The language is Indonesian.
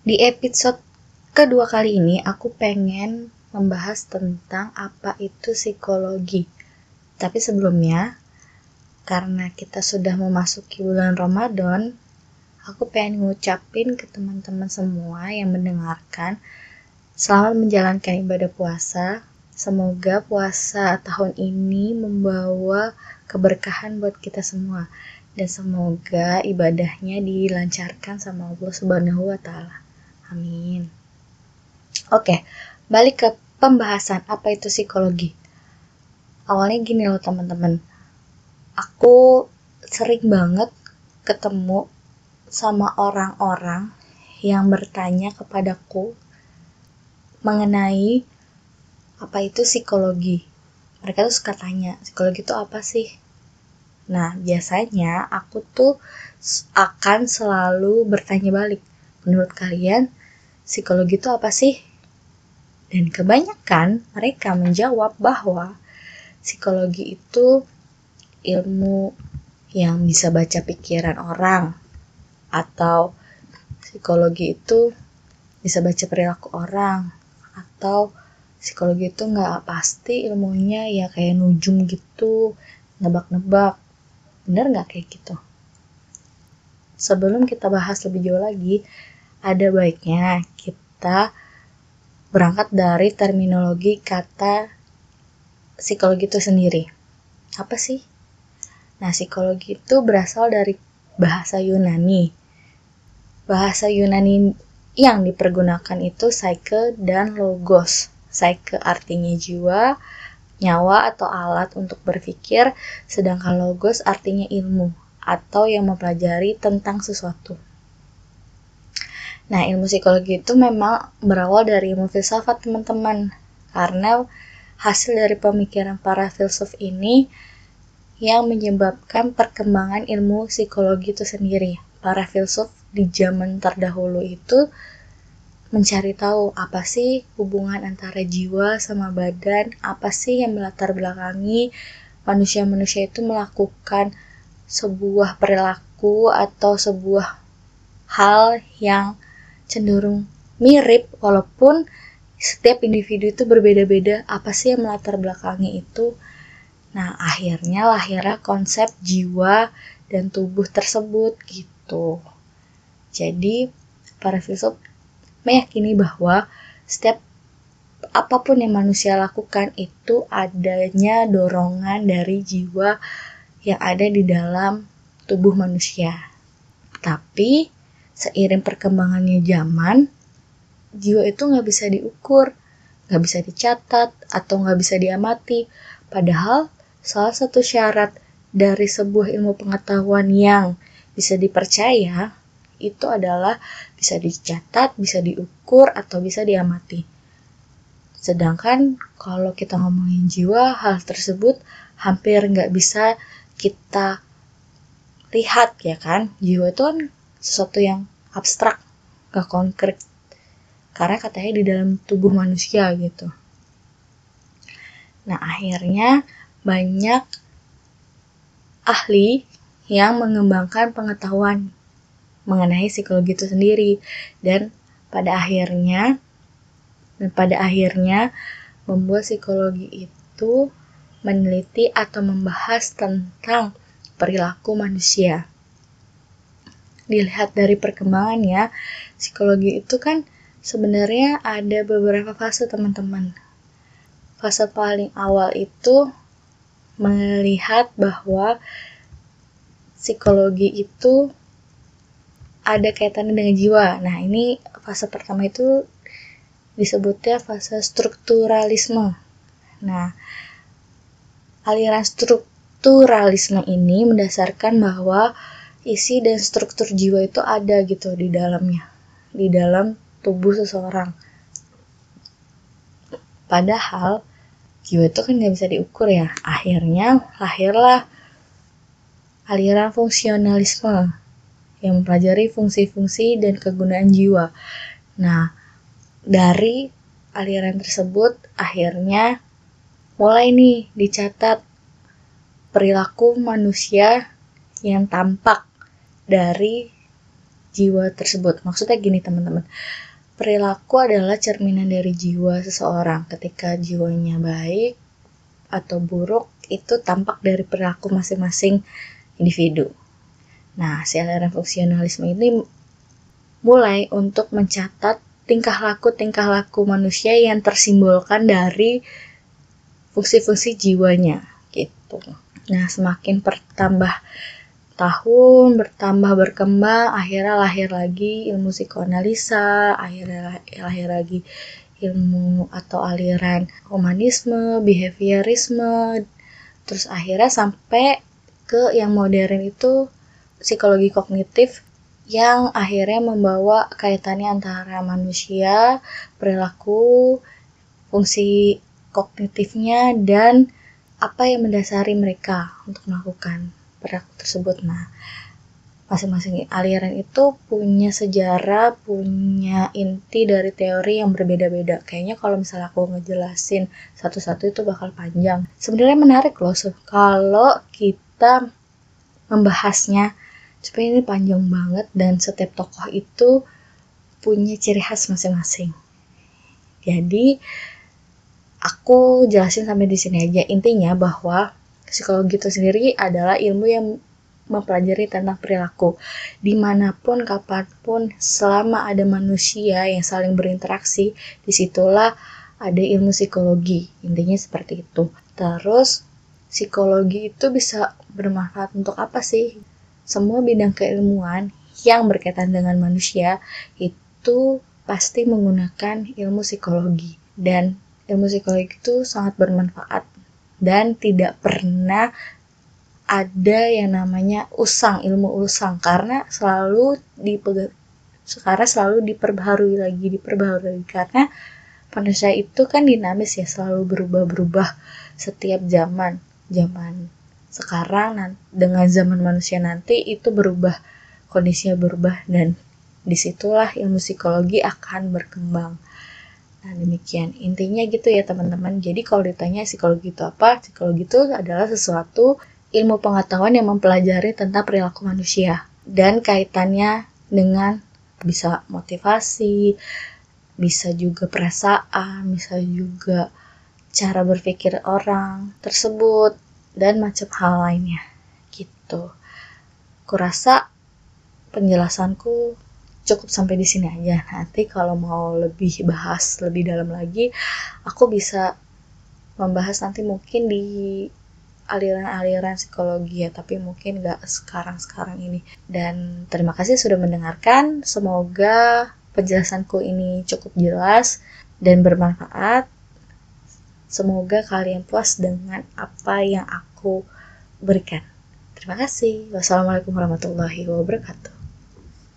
Di episode kedua kali ini aku pengen membahas tentang apa itu psikologi. Tapi sebelumnya, karena kita sudah memasuki bulan Ramadan, aku pengen ngucapin ke teman-teman semua yang mendengarkan selamat menjalankan ibadah puasa. Semoga puasa tahun ini membawa keberkahan buat kita semua dan semoga ibadahnya dilancarkan sama Allah Subhanahu wa taala. Amin. Oke, balik ke pembahasan apa itu psikologi. Awalnya gini loh teman-teman. Aku sering banget ketemu sama orang-orang yang bertanya kepadaku mengenai apa itu psikologi. Mereka tuh suka tanya, psikologi itu apa sih? Nah, biasanya aku tuh akan selalu bertanya balik. Menurut kalian, psikologi itu apa sih? Dan kebanyakan mereka menjawab bahwa psikologi itu ilmu yang bisa baca pikiran orang atau psikologi itu bisa baca perilaku orang atau psikologi itu nggak pasti ilmunya ya kayak nujum gitu nebak-nebak bener nggak kayak gitu sebelum kita bahas lebih jauh lagi ada baiknya kita berangkat dari terminologi kata psikologi itu sendiri. Apa sih? Nah, psikologi itu berasal dari bahasa Yunani. Bahasa Yunani yang dipergunakan itu psyche dan logos. Psyche artinya jiwa, nyawa atau alat untuk berpikir, sedangkan logos artinya ilmu atau yang mempelajari tentang sesuatu. Nah, ilmu psikologi itu memang berawal dari ilmu filsafat, teman-teman. Karena hasil dari pemikiran para filsuf ini yang menyebabkan perkembangan ilmu psikologi itu sendiri. Para filsuf di zaman terdahulu itu mencari tahu apa sih hubungan antara jiwa sama badan, apa sih yang melatar belakangi manusia-manusia itu melakukan sebuah perilaku atau sebuah hal yang cenderung mirip walaupun setiap individu itu berbeda-beda apa sih yang melatar belakangnya itu. Nah akhirnya lahirnya konsep jiwa dan tubuh tersebut gitu. Jadi para filsuf meyakini bahwa setiap apa pun yang manusia lakukan itu adanya dorongan dari jiwa yang ada di dalam tubuh manusia. Tapi seiring perkembangannya zaman, jiwa itu nggak bisa diukur, nggak bisa dicatat, atau nggak bisa diamati. Padahal salah satu syarat dari sebuah ilmu pengetahuan yang bisa dipercaya itu adalah bisa dicatat, bisa diukur, atau bisa diamati. Sedangkan kalau kita ngomongin jiwa, hal tersebut hampir nggak bisa kita lihat ya kan. Jiwa itu kan sesuatu yang abstrak, gak konkret. Karena katanya di dalam tubuh manusia gitu. Nah akhirnya banyak ahli yang mengembangkan pengetahuan mengenai psikologi itu sendiri dan pada akhirnya dan pada akhirnya membuat psikologi itu meneliti atau membahas tentang perilaku manusia dilihat dari perkembangannya, psikologi itu kan sebenarnya ada beberapa fase teman-teman. Fase paling awal itu melihat bahwa psikologi itu ada kaitannya dengan jiwa. Nah, ini fase pertama itu disebutnya fase strukturalisme. Nah, aliran strukturalisme ini mendasarkan bahwa isi dan struktur jiwa itu ada gitu di dalamnya di dalam tubuh seseorang. Padahal jiwa itu kan nggak bisa diukur ya. Akhirnya lahirlah aliran fungsionalisme yang mempelajari fungsi-fungsi dan kegunaan jiwa. Nah dari aliran tersebut akhirnya mulai nih dicatat perilaku manusia yang tampak dari jiwa tersebut. Maksudnya gini teman-teman, perilaku adalah cerminan dari jiwa seseorang. Ketika jiwanya baik atau buruk, itu tampak dari perilaku masing-masing individu. Nah, aliran fungsionalisme ini mulai untuk mencatat tingkah laku-tingkah laku manusia yang tersimbolkan dari fungsi-fungsi jiwanya gitu. Nah, semakin bertambah tahun, bertambah berkembang, akhirnya lahir lagi ilmu psikoanalisa, akhirnya lahir lagi ilmu atau aliran humanisme, behaviorisme, terus akhirnya sampai ke yang modern itu psikologi kognitif yang akhirnya membawa kaitannya antara manusia, perilaku, fungsi kognitifnya, dan apa yang mendasari mereka untuk melakukan perilaku tersebut. Nah, masing-masing aliran itu punya sejarah, punya inti dari teori yang berbeda-beda. Kayaknya kalau misalnya aku ngejelasin satu-satu itu bakal panjang. Sebenarnya menarik loh kalau kita membahasnya supaya ini panjang banget dan setiap tokoh itu punya ciri khas masing-masing. Jadi aku jelasin sampai di sini aja intinya bahwa psikologi itu sendiri adalah ilmu yang mempelajari tentang perilaku. Di mana pun kapan pun selama ada manusia yang saling berinteraksi di situlah ada ilmu psikologi. Intinya seperti itu. Terus psikologi itu bisa bermanfaat untuk apa sih? Semua bidang keilmuan yang berkaitan dengan manusia itu pasti menggunakan ilmu psikologi. Dan ilmu psikologi itu sangat bermanfaat dan tidak pernah ada yang namanya usang ilmu usang. Karena selalu dipegang sekarang selalu diperbaharui lagi diperbaharui. Lagi karena manusia itu kan dinamis ya selalu berubah-berubah setiap zaman. Zaman sekarang dengan zaman manusia nanti itu berubah kondisinya berubah. Dan di situlah ilmu psikologi akan berkembang nah demikian. Intinya gitu ya teman-teman. Jadi kalau ditanya psikologi itu apa psikologi itu adalah sesuatu ilmu pengetahuan yang mempelajari tentang perilaku manusia dan kaitannya dengan bisa motivasi bisa juga perasaan bisa juga cara berpikir orang tersebut dan macam hal lainnya. Gitu. Kurasa penjelasanku cukup sampai di sini aja. Nanti kalau mau lebih bahas lebih dalam lagi, aku bisa membahas nanti mungkin di aliran-aliran psikologi ya, tapi mungkin gak sekarang-sekarang ini. Dan terima kasih sudah mendengarkan. Semoga penjelasanku ini cukup jelas dan bermanfaat. Semoga kalian puas dengan apa yang aku berikan. Terima kasih. Wassalamualaikum warahmatullahi wabarakatuh.